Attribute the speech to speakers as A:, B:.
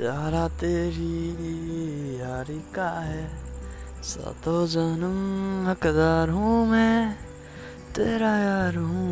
A: यारा तेरी यारी का है। सातों जन्म हकदार हूँ मैं तेरा यार हूँ